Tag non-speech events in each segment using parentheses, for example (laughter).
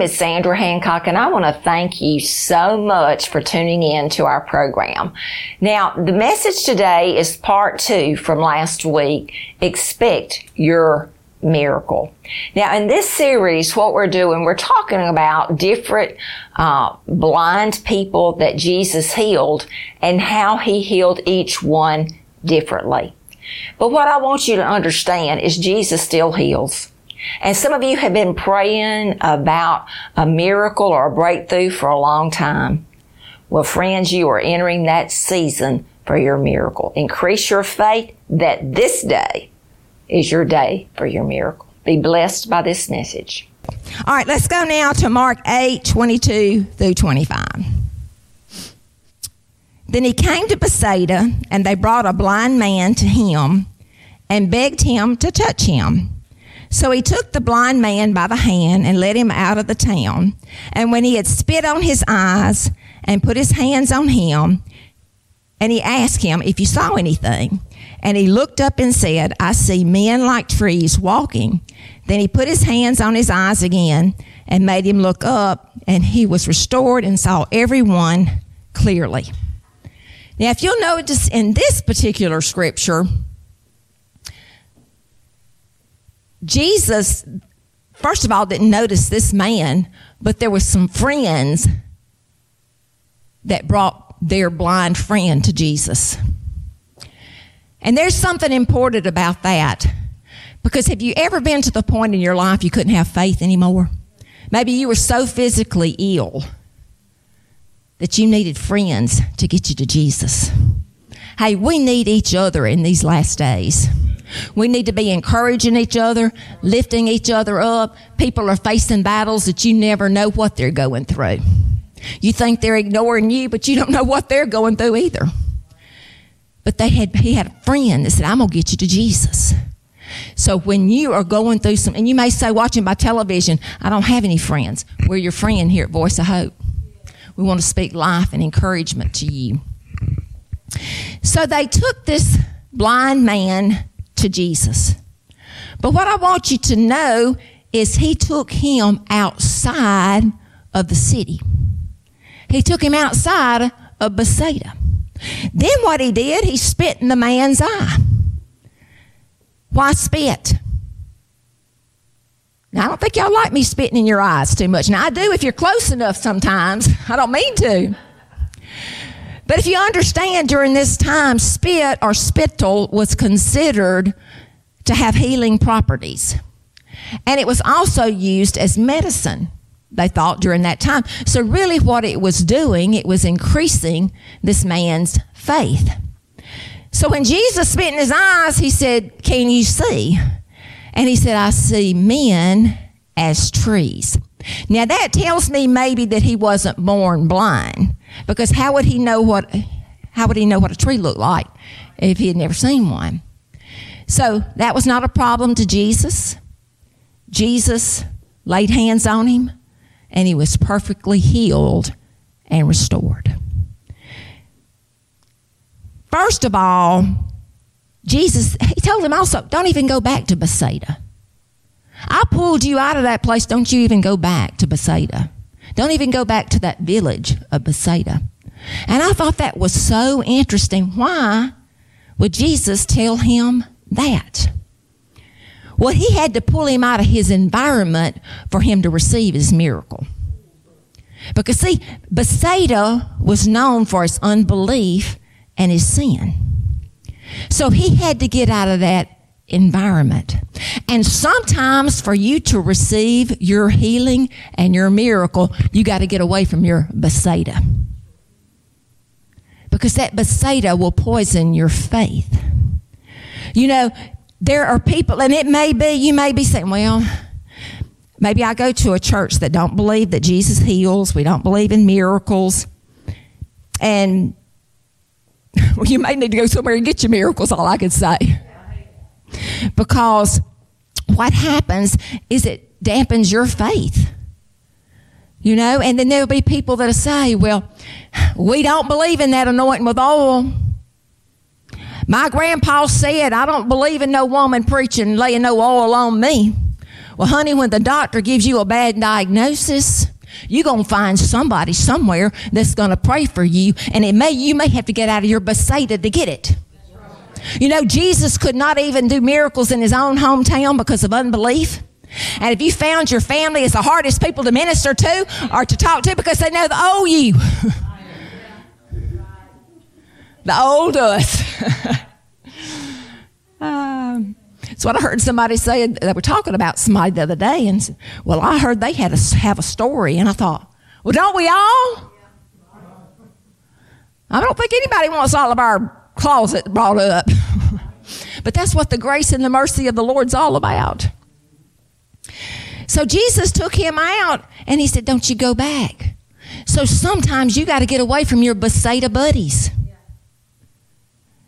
name is Sandra Hancock and I want to thank you so much for tuning in to our program. Now, the message today is part two from last week. Expect your miracle. Now, in this series, what we're doing, we're talking about different uh, blind people that Jesus healed and how he healed each one differently. But what I want you to understand is Jesus still heals. And some of you have been praying about a miracle or a breakthrough for a long time. Well, friends, you are entering that season for your miracle. Increase your faith that this day is your day for your miracle. Be blessed by this message. All right, let's go now to Mark 8 22 through 25. Then he came to Bethsaida, and they brought a blind man to him and begged him to touch him. So he took the blind man by the hand and led him out of the town. And when he had spit on his eyes and put his hands on him, and he asked him if you saw anything. And he looked up and said, I see men like trees walking. Then he put his hands on his eyes again and made him look up, and he was restored and saw everyone clearly. Now, if you'll notice in this particular scripture, Jesus, first of all, didn't notice this man, but there were some friends that brought their blind friend to Jesus. And there's something important about that. Because have you ever been to the point in your life you couldn't have faith anymore? Maybe you were so physically ill that you needed friends to get you to Jesus. Hey, we need each other in these last days. We need to be encouraging each other, lifting each other up. People are facing battles that you never know what they're going through. You think they're ignoring you, but you don't know what they're going through either. But they had, he had a friend that said, I'm going to get you to Jesus. So when you are going through some, and you may say, watching by television, I don't have any friends. We're your friend here at Voice of Hope. We want to speak life and encouragement to you. So they took this blind man to Jesus. But what I want you to know is he took him outside of the city. He took him outside of Bethsaida. Then what he did, he spit in the man's eye. Why spit? Now, I don't think y'all like me spitting in your eyes too much. Now, I do if you're close enough sometimes. (laughs) I don't mean to. But if you understand during this time, spit or spittle was considered to have healing properties. And it was also used as medicine, they thought, during that time. So, really, what it was doing, it was increasing this man's faith. So, when Jesus spit in his eyes, he said, Can you see? And he said, I see men as trees. Now, that tells me maybe that he wasn't born blind because how would he know what, how would he know what a tree looked like if he had never seen one? So that was not a problem to Jesus. Jesus laid hands on him and he was perfectly healed and restored. First of all, Jesus, he told him also, don't even go back to Bethsaida. I pulled you out of that place. Don't you even go back to Bethsaida. Don't even go back to that village of Bethsaida. And I thought that was so interesting. Why would Jesus tell him that? Well, he had to pull him out of his environment for him to receive his miracle. Because see, Bethsaida was known for its unbelief and his sin. So he had to get out of that environment. And sometimes for you to receive your healing and your miracle, you got to get away from your Bethsaida. Because that Bethsaida will poison your faith. You know, there are people, and it may be, you may be saying, well, maybe I go to a church that don't believe that Jesus heals. We don't believe in miracles. And (laughs) well, you may need to go somewhere and get your miracles, all I can say. Because what happens is it dampens your faith. You know, and then there'll be people that'll say, well, we don't believe in that anointing with oil. My grandpa said, I don't believe in no woman preaching, laying no oil on me. Well, honey, when the doctor gives you a bad diagnosis, you're going to find somebody somewhere that's going to pray for you, and it may, you may have to get out of your Bethsaida to get it. You know, Jesus could not even do miracles in his own hometown because of unbelief. And if you found your family is the hardest people to minister to or to talk to because they know the old you, (laughs) the old us. (laughs) um, it's what I heard somebody say. They were talking about somebody the other day, and said, well, I heard they had to have a story, and I thought, well, don't we all? I don't think anybody wants all of our closet brought up. (laughs) but that's what the grace and the mercy of the Lord's all about. So Jesus took him out and he said, Don't you go back. So sometimes you got to get away from your Bethsaida buddies.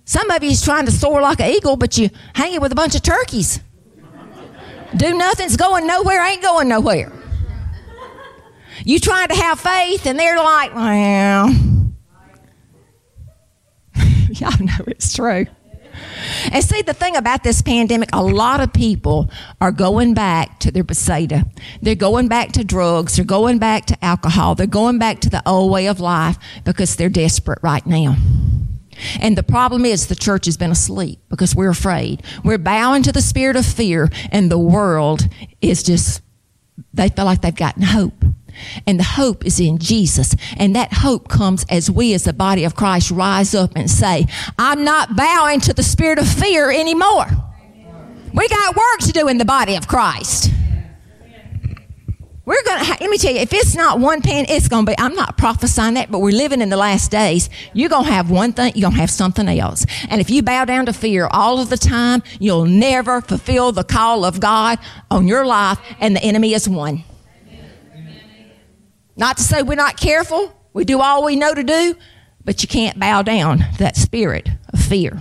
Some of you is trying to soar like an eagle, but you hang it with a bunch of turkeys. Do nothing's going nowhere, ain't going nowhere. You trying to have faith, and they're like, well, (laughs) y'all know it's true. And see, the thing about this pandemic, a lot of people are going back to their Bethsaida. They're going back to drugs. They're going back to alcohol. They're going back to the old way of life because they're desperate right now. And the problem is the church has been asleep because we're afraid. We're bowing to the spirit of fear, and the world is just, they feel like they've gotten hope. And the hope is in Jesus. And that hope comes as we, as the body of Christ, rise up and say, I'm not bowing to the spirit of fear anymore. We got work to do in the body of Christ. We're going to, let me tell you, if it's not one pen, it's going to be, I'm not prophesying that, but we're living in the last days. You're going to have one thing, you're going to have something else. And if you bow down to fear all of the time, you'll never fulfill the call of God on your life, and the enemy is won. Not to say we're not careful. We do all we know to do, but you can't bow down to that spirit of fear.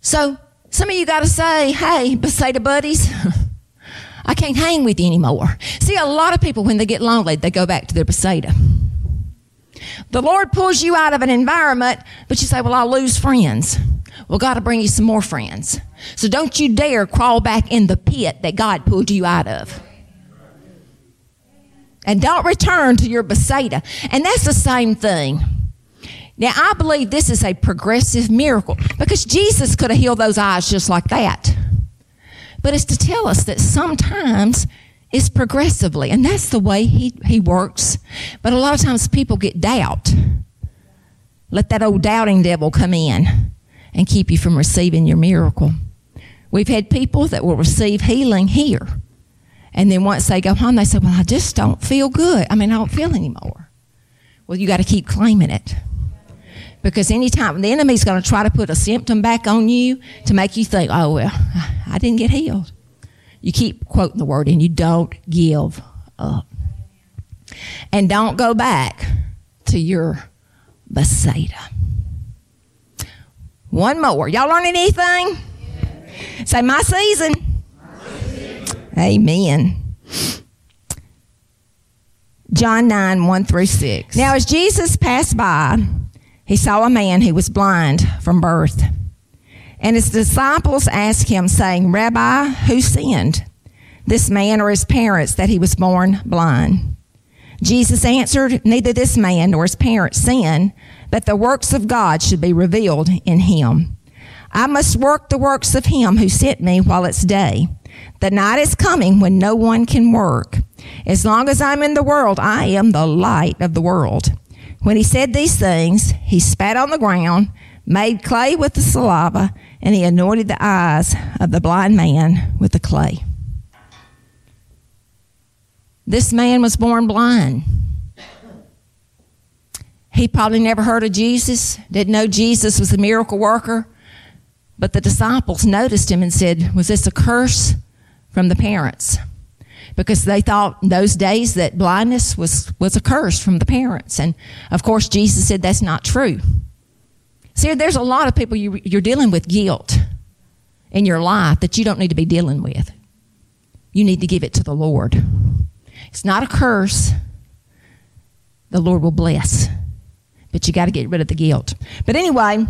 So, some of you got to say, hey, Bethsaida buddies, (laughs) I can't hang with you anymore. See, a lot of people, when they get lonely, they go back to their Bethsaida. The Lord pulls you out of an environment, but you say, well, I'll lose friends. Well, God will bring you some more friends. So don't you dare crawl back in the pit that God pulled you out of and don't return to your Bethsaida. And that's the same thing. Now, I believe this is a progressive miracle because Jesus could have healed those eyes just like that. But it's to tell us that sometimes it's progressively, and that's the way he, he works. But a lot of times people get doubt. Let that old doubting devil come in and keep you from receiving your miracle. We've had people that will receive healing here and then once they go home, they say, Well, I just don't feel good. I mean, I don't feel anymore. Well, you got to keep claiming it. Because anytime the enemy's going to try to put a symptom back on you to make you think, oh, well, I didn't get healed. You keep quoting the word and you don't give up. And don't go back to your Bethsaida. One more. Y'all learn anything? Say, my season. Amen. John 9, 1 through 6. Now, as Jesus passed by, he saw a man who was blind from birth. And his disciples asked him, saying, Rabbi, who sinned, this man or his parents, that he was born blind? Jesus answered, Neither this man nor his parents sinned, but the works of God should be revealed in him. I must work the works of him who sent me while it's day. The night is coming when no one can work. As long as I'm in the world, I am the light of the world. When he said these things, he spat on the ground, made clay with the saliva, and he anointed the eyes of the blind man with the clay. This man was born blind. He probably never heard of Jesus, didn't know Jesus was a miracle worker. But the disciples noticed him and said, Was this a curse from the parents? Because they thought in those days that blindness was, was a curse from the parents. And of course, Jesus said that's not true. See, there's a lot of people you, you're dealing with guilt in your life that you don't need to be dealing with. You need to give it to the Lord. It's not a curse. The Lord will bless. But you got to get rid of the guilt. But anyway,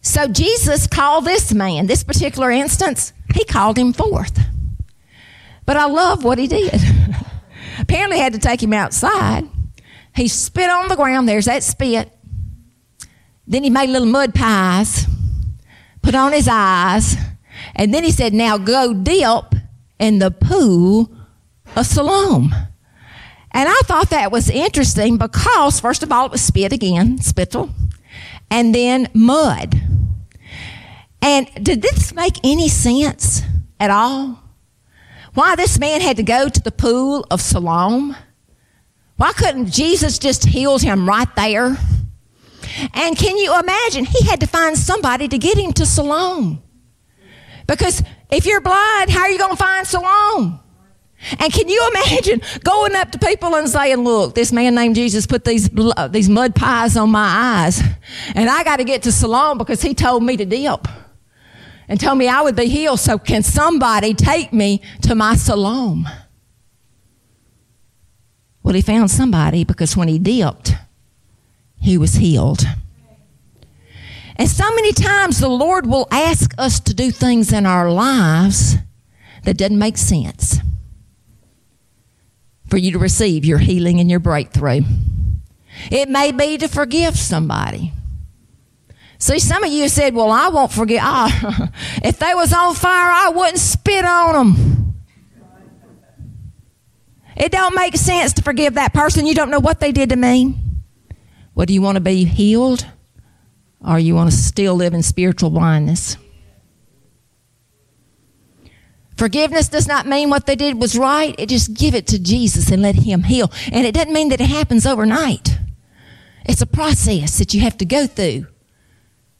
so Jesus called this man, this particular instance, he called him forth. But I love what he did. (laughs) Apparently, had to take him outside. He spit on the ground. There's that spit. Then he made little mud pies, put on his eyes, and then he said, Now go dip in the pool of Siloam. And I thought that was interesting because, first of all, it was spit again, spittle, and then mud. And did this make any sense at all? Why this man had to go to the pool of Siloam? Why couldn't Jesus just heal him right there? And can you imagine? He had to find somebody to get him to Siloam. Because if you're blind, how are you going to find Siloam? And can you imagine going up to people and saying, "Look, this man named Jesus put these uh, these mud pies on my eyes, and I got to get to Siloam because he told me to dip, and told me I would be healed. So can somebody take me to my Siloam?" Well, he found somebody because when he dipped, he was healed. And so many times the Lord will ask us to do things in our lives that doesn't make sense for you to receive your healing and your breakthrough. It may be to forgive somebody. See, some of you said, well, I won't forgive. Oh, (laughs) if they was on fire, I wouldn't spit on them. It don't make sense to forgive that person. You don't know what they did to me. What do you want to be healed? Or you want to still live in spiritual blindness? Forgiveness does not mean what they did was right. It just give it to Jesus and let Him heal. And it doesn't mean that it happens overnight. It's a process that you have to go through.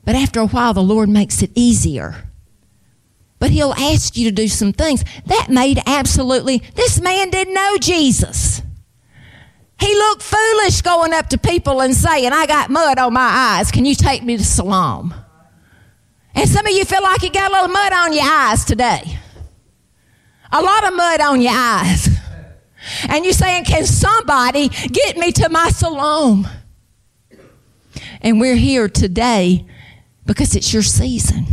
But after a while, the Lord makes it easier. But He'll ask you to do some things. That made absolutely, this man didn't know Jesus. He looked foolish going up to people and saying, I got mud on my eyes. Can you take me to Siloam? And some of you feel like you got a little mud on your eyes today. A lot of mud on your eyes. And you're saying, Can somebody get me to my Siloam? And we're here today because it's your season.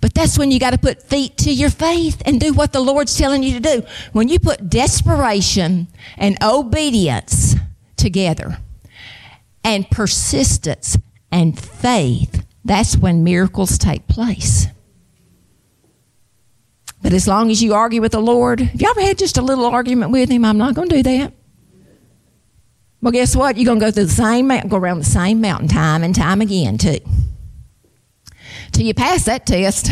But that's when you got to put feet to your faith and do what the Lord's telling you to do. When you put desperation and obedience together and persistence and faith, that's when miracles take place. But as long as you argue with the Lord, have you ever had just a little argument with Him? I'm not going to do that. Well, guess what? You're going to go through the same go around the same mountain time and time again, too till you pass that test.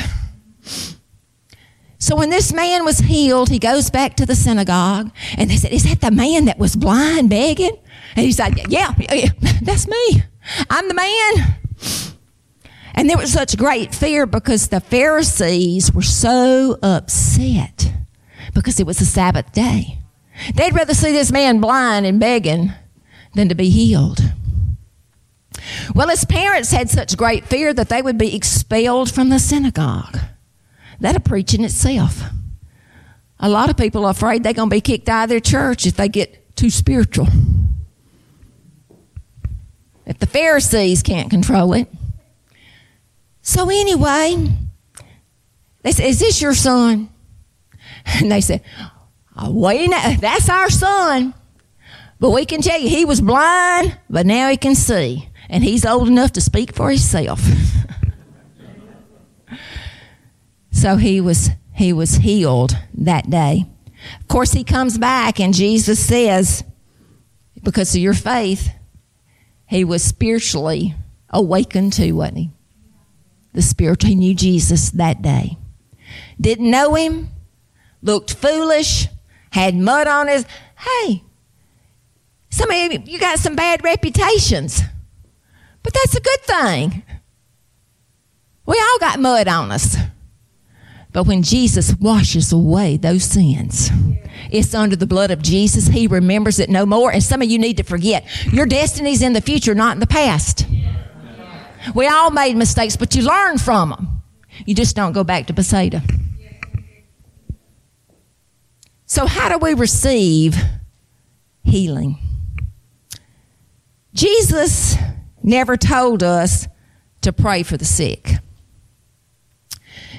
So when this man was healed, he goes back to the synagogue and they said, Is that the man that was blind begging? And he said, Yeah, yeah that's me. I'm the man. And there was such great fear because the Pharisees were so upset because it was a Sabbath day. They'd rather see this man blind and begging than to be healed. Well, his parents had such great fear that they would be expelled from the synagogue. That'll preach in itself. A lot of people are afraid they're going to be kicked out of their church if they get too spiritual. If the Pharisees can't control it. So, anyway, they said, Is this your son? And they said, uh, oh, Wait, that's our son. But we can tell you, he was blind, but now he can see and he's old enough to speak for himself. (laughs) so he was he was healed that day. Of course, he comes back, and Jesus says, because of your faith, he was spiritually awakened to, wasn't he? The spirit, he knew Jesus that day. Didn't know him, looked foolish, had mud on his. Hey, some of you, got some bad reputations. But that's a good thing. We all got mud on us. But when Jesus washes away those sins, it's under the blood of Jesus. He remembers it no more. And some of you need to forget. Your destiny's in the future, not in the past. We all made mistakes, but you learn from them. You just don't go back to Bethsaida. So, how do we receive healing? Jesus never told us to pray for the sick.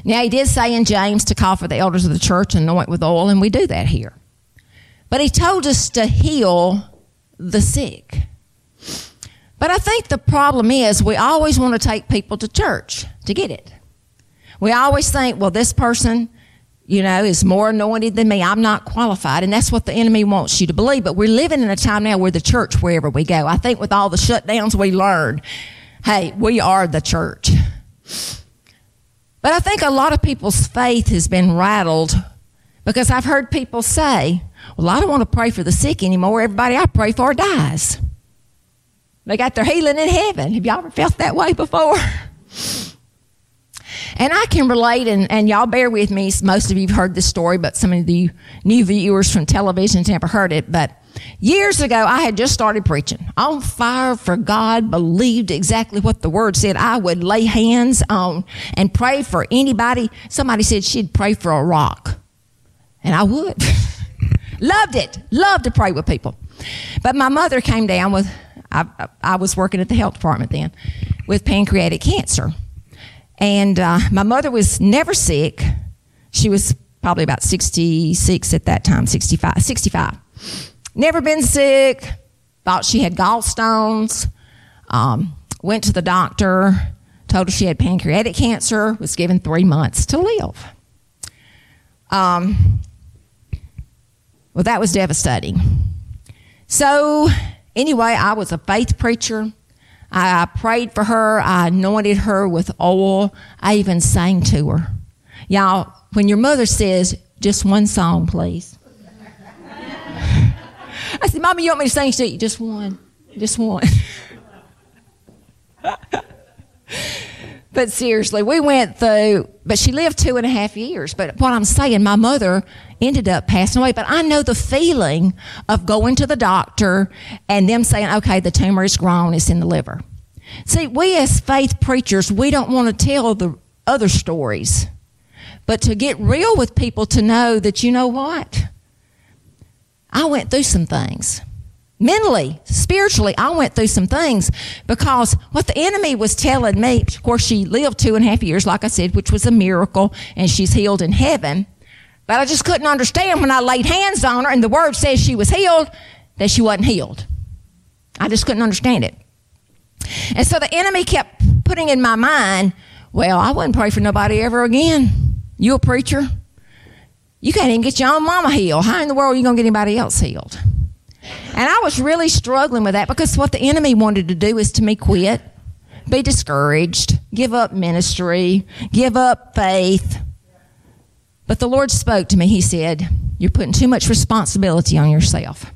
Now, he did say in James to call for the elders of the church and anoint with oil, and we do that here. But he told us to heal the sick. But I think the problem is we always want to take people to church to get it. We always think, well, this person, you know, is more anointed than me. I'm not qualified. And that's what the enemy wants you to believe. But we're living in a time now where the church, wherever we go, I think with all the shutdowns we learned, hey, we are the church. But I think a lot of people's faith has been rattled because I've heard people say, well, I don't want to pray for the sick anymore. Everybody I pray for dies. They got their healing in heaven. Have y'all ever felt that way before? And I can relate, and, and y'all bear with me. Most of you have heard this story, but some of the new viewers from television never heard it. But years ago, I had just started preaching on fire for God, believed exactly what the word said. I would lay hands on and pray for anybody. Somebody said she'd pray for a rock, and I would. (laughs) Loved it. Loved to pray with people. But my mother came down with, I, I was working at the health department then, with pancreatic cancer. And uh, my mother was never sick. She was probably about 66 at that time, 65, 65. Never been sick. Thought she had gallstones. Um, went to the doctor. Told her she had pancreatic cancer. Was given three months to live. Um, well, that was devastating. So, anyway, I was a faith preacher. I prayed for her. I anointed her with oil. I even sang to her. Y'all, when your mother says, just one song, please. (laughs) I said, Mama, you want me to sing? Just one. Just one. (laughs) but seriously, we went through, but she lived two and a half years. But what I'm saying, my mother ended up passing away. But I know the feeling of going to the doctor and them saying, okay, the tumor is grown, it's in the liver. See, we as faith preachers, we don't want to tell the other stories, but to get real with people to know that, you know what? I went through some things. Mentally, spiritually, I went through some things because what the enemy was telling me, of course, she lived two and a half years, like I said, which was a miracle, and she's healed in heaven. But I just couldn't understand when I laid hands on her and the word says she was healed, that she wasn't healed. I just couldn't understand it. And so the enemy kept putting in my mind, well, I wouldn't pray for nobody ever again. You a preacher? You can't even get your own mama healed. How in the world are you going to get anybody else healed? And I was really struggling with that because what the enemy wanted to do is to me quit, be discouraged, give up ministry, give up faith, but the Lord spoke to me. He said, You're putting too much responsibility on yourself.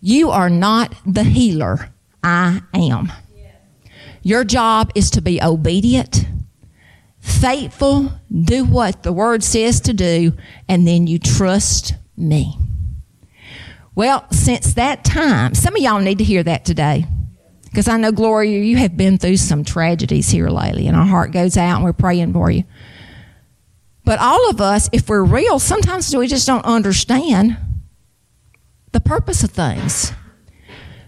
You are not the healer. I am. Your job is to be obedient, faithful, do what the word says to do, and then you trust me. Well, since that time, some of y'all need to hear that today. Because I know, Gloria, you have been through some tragedies here lately, and our heart goes out and we're praying for you. But all of us, if we're real, sometimes we just don't understand the purpose of things.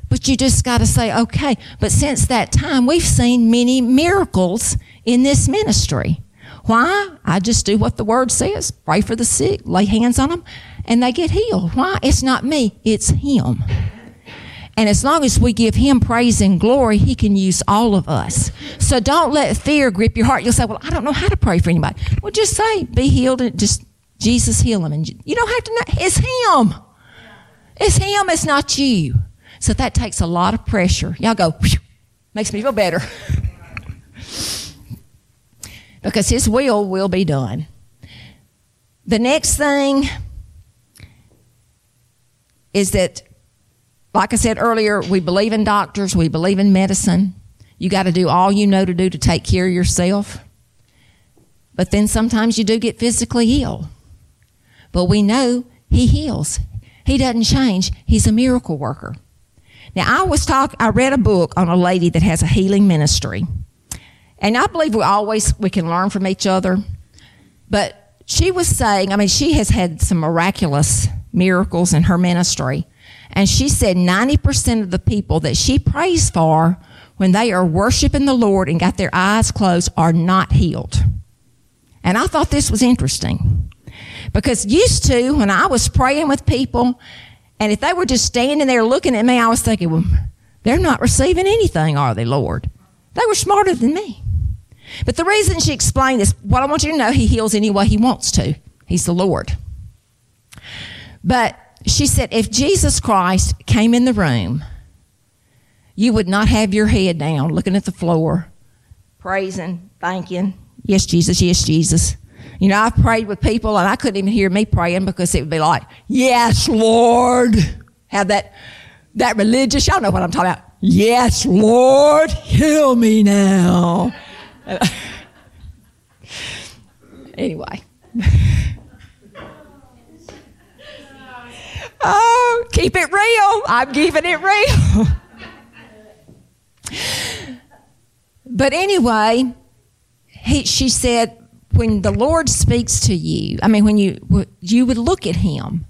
But you just got to say, okay. But since that time, we've seen many miracles in this ministry. Why? I just do what the word says pray for the sick, lay hands on them, and they get healed. Why? It's not me, it's Him. And as long as we give him praise and glory, he can use all of us. So don't let fear grip your heart. You'll say, well, I don't know how to pray for anybody. Well, just say, be healed and just Jesus heal him. And you don't have to know. It's him. It's him. It's not you. So that takes a lot of pressure. Y'all go, Whew, makes me feel better. (laughs) because his will will be done. The next thing is that like I said earlier, we believe in doctors, we believe in medicine. You got to do all you know to do to take care of yourself. But then sometimes you do get physically ill. But we know He heals. He doesn't change. He's a miracle worker. Now I was talk I read a book on a lady that has a healing ministry. And I believe we always we can learn from each other. But she was saying, I mean, she has had some miraculous miracles in her ministry. And she said 90% of the people that she prays for when they are worshiping the Lord and got their eyes closed are not healed. And I thought this was interesting because used to when I was praying with people and if they were just standing there looking at me, I was thinking, well, they're not receiving anything, are they, Lord? They were smarter than me. But the reason she explained this, what I want you to know, he heals any way he wants to. He's the Lord. But she said, if Jesus Christ came in the room, you would not have your head down looking at the floor, praising, thanking, yes, Jesus, yes, Jesus. You know, I've prayed with people and I couldn't even hear me praying because it would be like, yes, Lord. Have that, that religious, y'all know what I'm talking about. Yes, Lord, heal me now. (laughs) anyway. (laughs) oh, keep it real. I'm keeping it real. but anyway, he, she said, when the Lord speaks to you, I mean, when you, you would look at him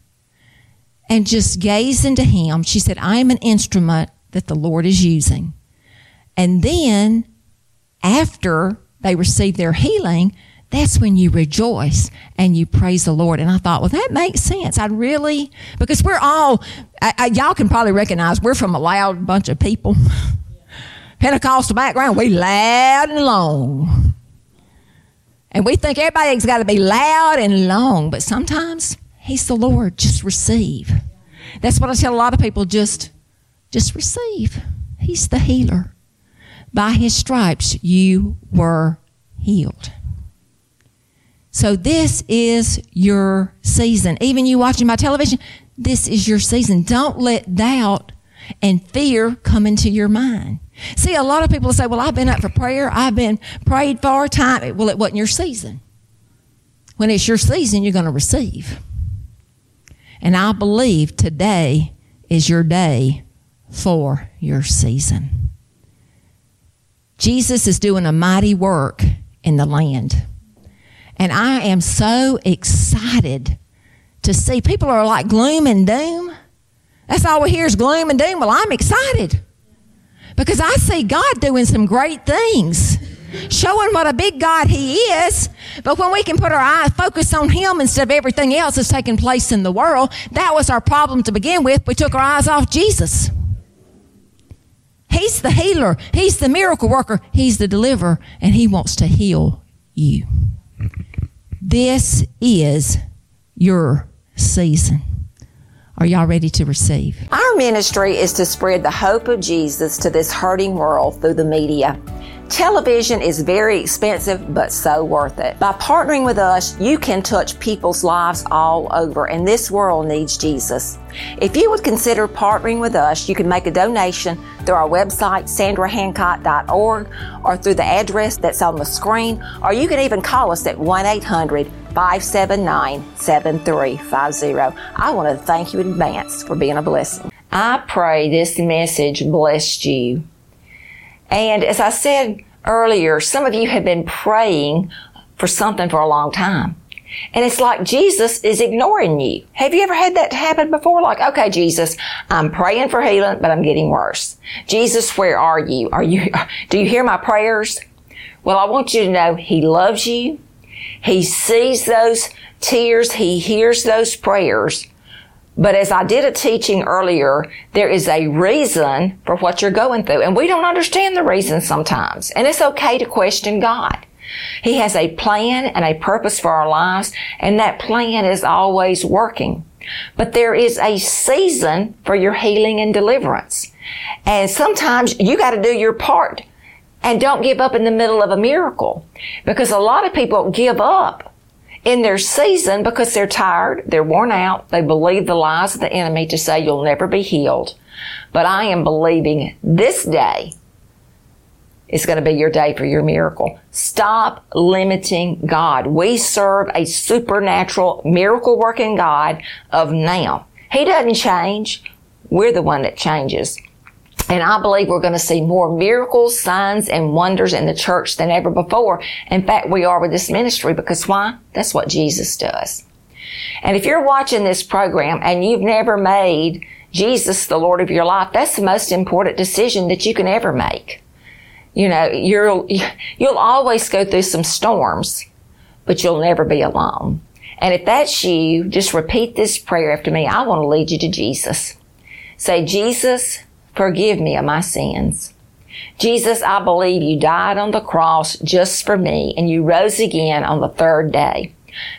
and just gaze into him. She said, I am an instrument that the Lord is using. And then after they received their healing, that's when you rejoice and you praise the Lord. And I thought, well, that makes sense. I really, because we're all, I, I, y'all can probably recognize we're from a loud bunch of people. (laughs) Pentecostal background, we loud and long. And we think everybody's got to be loud and long, but sometimes He's the Lord. Just receive. That's what I tell a lot of people. Just, just receive. He's the healer. By His stripes you were healed. So this is your season. Even you watching my television, this is your season. Don't let doubt and fear come into your mind. See, a lot of people say, well, I've been up for prayer. I've been prayed for a time. Well, it wasn't your season. When it's your season, you're going to receive. And I believe today is your day for your season. Jesus is doing a mighty work in the land. And I am so excited to see people are like gloom and doom. That's all we hear is gloom and doom. Well, I'm excited because I see God doing some great things, showing what a big God He is. But when we can put our eyes focus on Him instead of everything else that's taking place in the world, that was our problem to begin with. We took our eyes off Jesus. He's the healer. He's the miracle worker. He's the deliverer, and He wants to heal you. Mm-hmm. This is your season. Are y'all ready to receive? Our ministry is to spread the hope of Jesus to this hurting world through the media. Television is very expensive, but so worth it. By partnering with us, you can touch people's lives all over, and this world needs Jesus. If you would consider partnering with us, you can make a donation through our website, sandrahancock.org, or through the address that's on the screen, or you can even call us at 1 800 579 7350. I want to thank you in advance for being a blessing. I pray this message blessed you. And as I said earlier, some of you have been praying for something for a long time. And it's like Jesus is ignoring you. Have you ever had that happen before? Like, okay, Jesus, I'm praying for healing, but I'm getting worse. Jesus, where are you? Are you, (laughs) do you hear my prayers? Well, I want you to know He loves you. He sees those tears. He hears those prayers. But as I did a teaching earlier, there is a reason for what you're going through. And we don't understand the reason sometimes. And it's okay to question God. He has a plan and a purpose for our lives, and that plan is always working. But there is a season for your healing and deliverance. And sometimes you got to do your part and don't give up in the middle of a miracle because a lot of people give up in their season because they're tired, they're worn out, they believe the lies of the enemy to say you'll never be healed. But I am believing this day is going to be your day for your miracle. Stop limiting God. We serve a supernatural miracle working God of now. He doesn't change. We're the one that changes. And I believe we're going to see more miracles, signs, and wonders in the church than ever before. In fact, we are with this ministry because why? That's what Jesus does. And if you're watching this program and you've never made Jesus the Lord of your life, that's the most important decision that you can ever make. You know, you'll, you'll always go through some storms, but you'll never be alone. And if that's you, just repeat this prayer after me. I want to lead you to Jesus. Say, Jesus, forgive me of my sins. Jesus, I believe you died on the cross just for me and you rose again on the third day.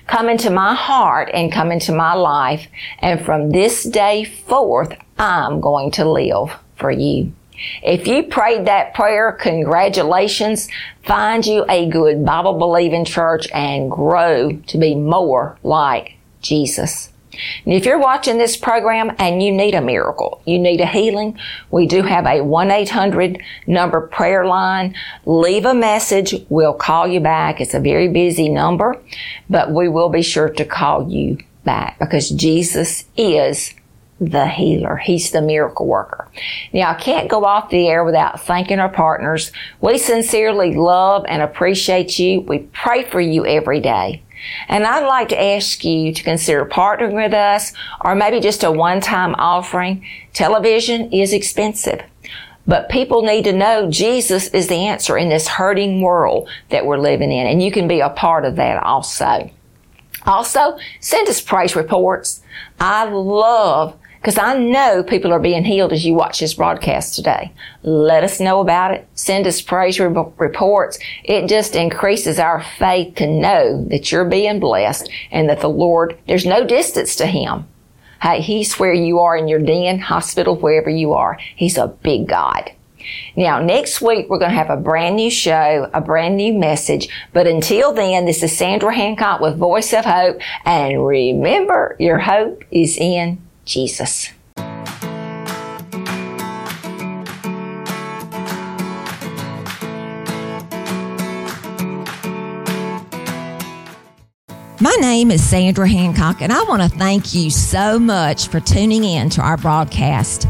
Come into my heart and come into my life. And from this day forth, I'm going to live for you. If you prayed that prayer, congratulations. Find you a good Bible believing church and grow to be more like Jesus. And if you're watching this program and you need a miracle, you need a healing, we do have a 1-800 number prayer line. Leave a message. We'll call you back. It's a very busy number, but we will be sure to call you back because Jesus is the healer. He's the miracle worker. Now, I can't go off the air without thanking our partners. We sincerely love and appreciate you. We pray for you every day. And I'd like to ask you to consider partnering with us or maybe just a one-time offering. Television is expensive. But people need to know Jesus is the answer in this hurting world that we're living in. And you can be a part of that also. Also, send us praise reports. I love because I know people are being healed as you watch this broadcast today. Let us know about it. Send us praise re- reports. It just increases our faith to know that you're being blessed and that the Lord, there's no distance to Him. Hey, He's where you are in your den, hospital, wherever you are. He's a big God. Now, next week, we're going to have a brand new show, a brand new message. But until then, this is Sandra Hancock with Voice of Hope. And remember, your hope is in Jesus. My name is Sandra Hancock, and I want to thank you so much for tuning in to our broadcast.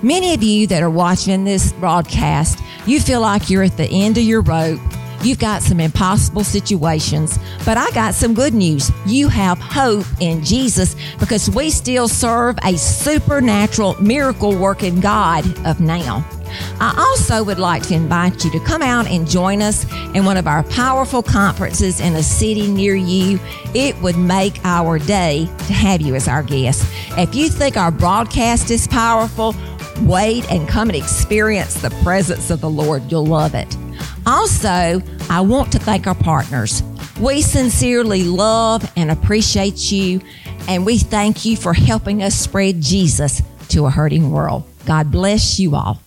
Many of you that are watching this broadcast, you feel like you're at the end of your rope You've got some impossible situations, but I got some good news. You have hope in Jesus because we still serve a supernatural miracle working God of now. I also would like to invite you to come out and join us in one of our powerful conferences in a city near you. It would make our day to have you as our guest. If you think our broadcast is powerful, wait and come and experience the presence of the Lord. You'll love it. Also, I want to thank our partners. We sincerely love and appreciate you, and we thank you for helping us spread Jesus to a hurting world. God bless you all.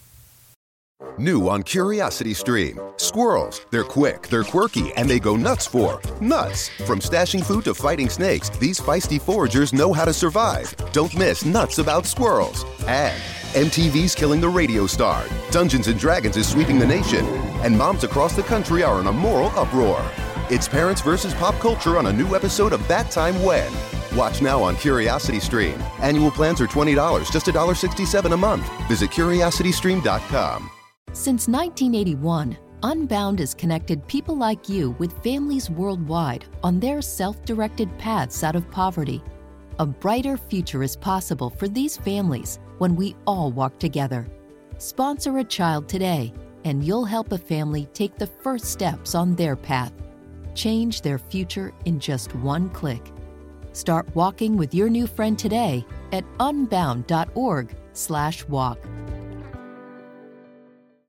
New on Curiosity Stream. Squirrels. They're quick, they're quirky, and they go nuts for nuts. From stashing food to fighting snakes, these feisty foragers know how to survive. Don't miss nuts about squirrels. And MTV's killing the radio star. Dungeons and Dragons is sweeping the nation. And moms across the country are in a moral uproar. It's parents versus pop culture on a new episode of That Time When. Watch now on Curiosity Stream. Annual plans are $20, just $1.67 a month. Visit curiositystream.com. Since 1981, Unbound has connected people like you with families worldwide on their self directed paths out of poverty. A brighter future is possible for these families when we all walk together. Sponsor a child today, and you'll help a family take the first steps on their path. Change their future in just one click. Start walking with your new friend today at unbound.org/walk.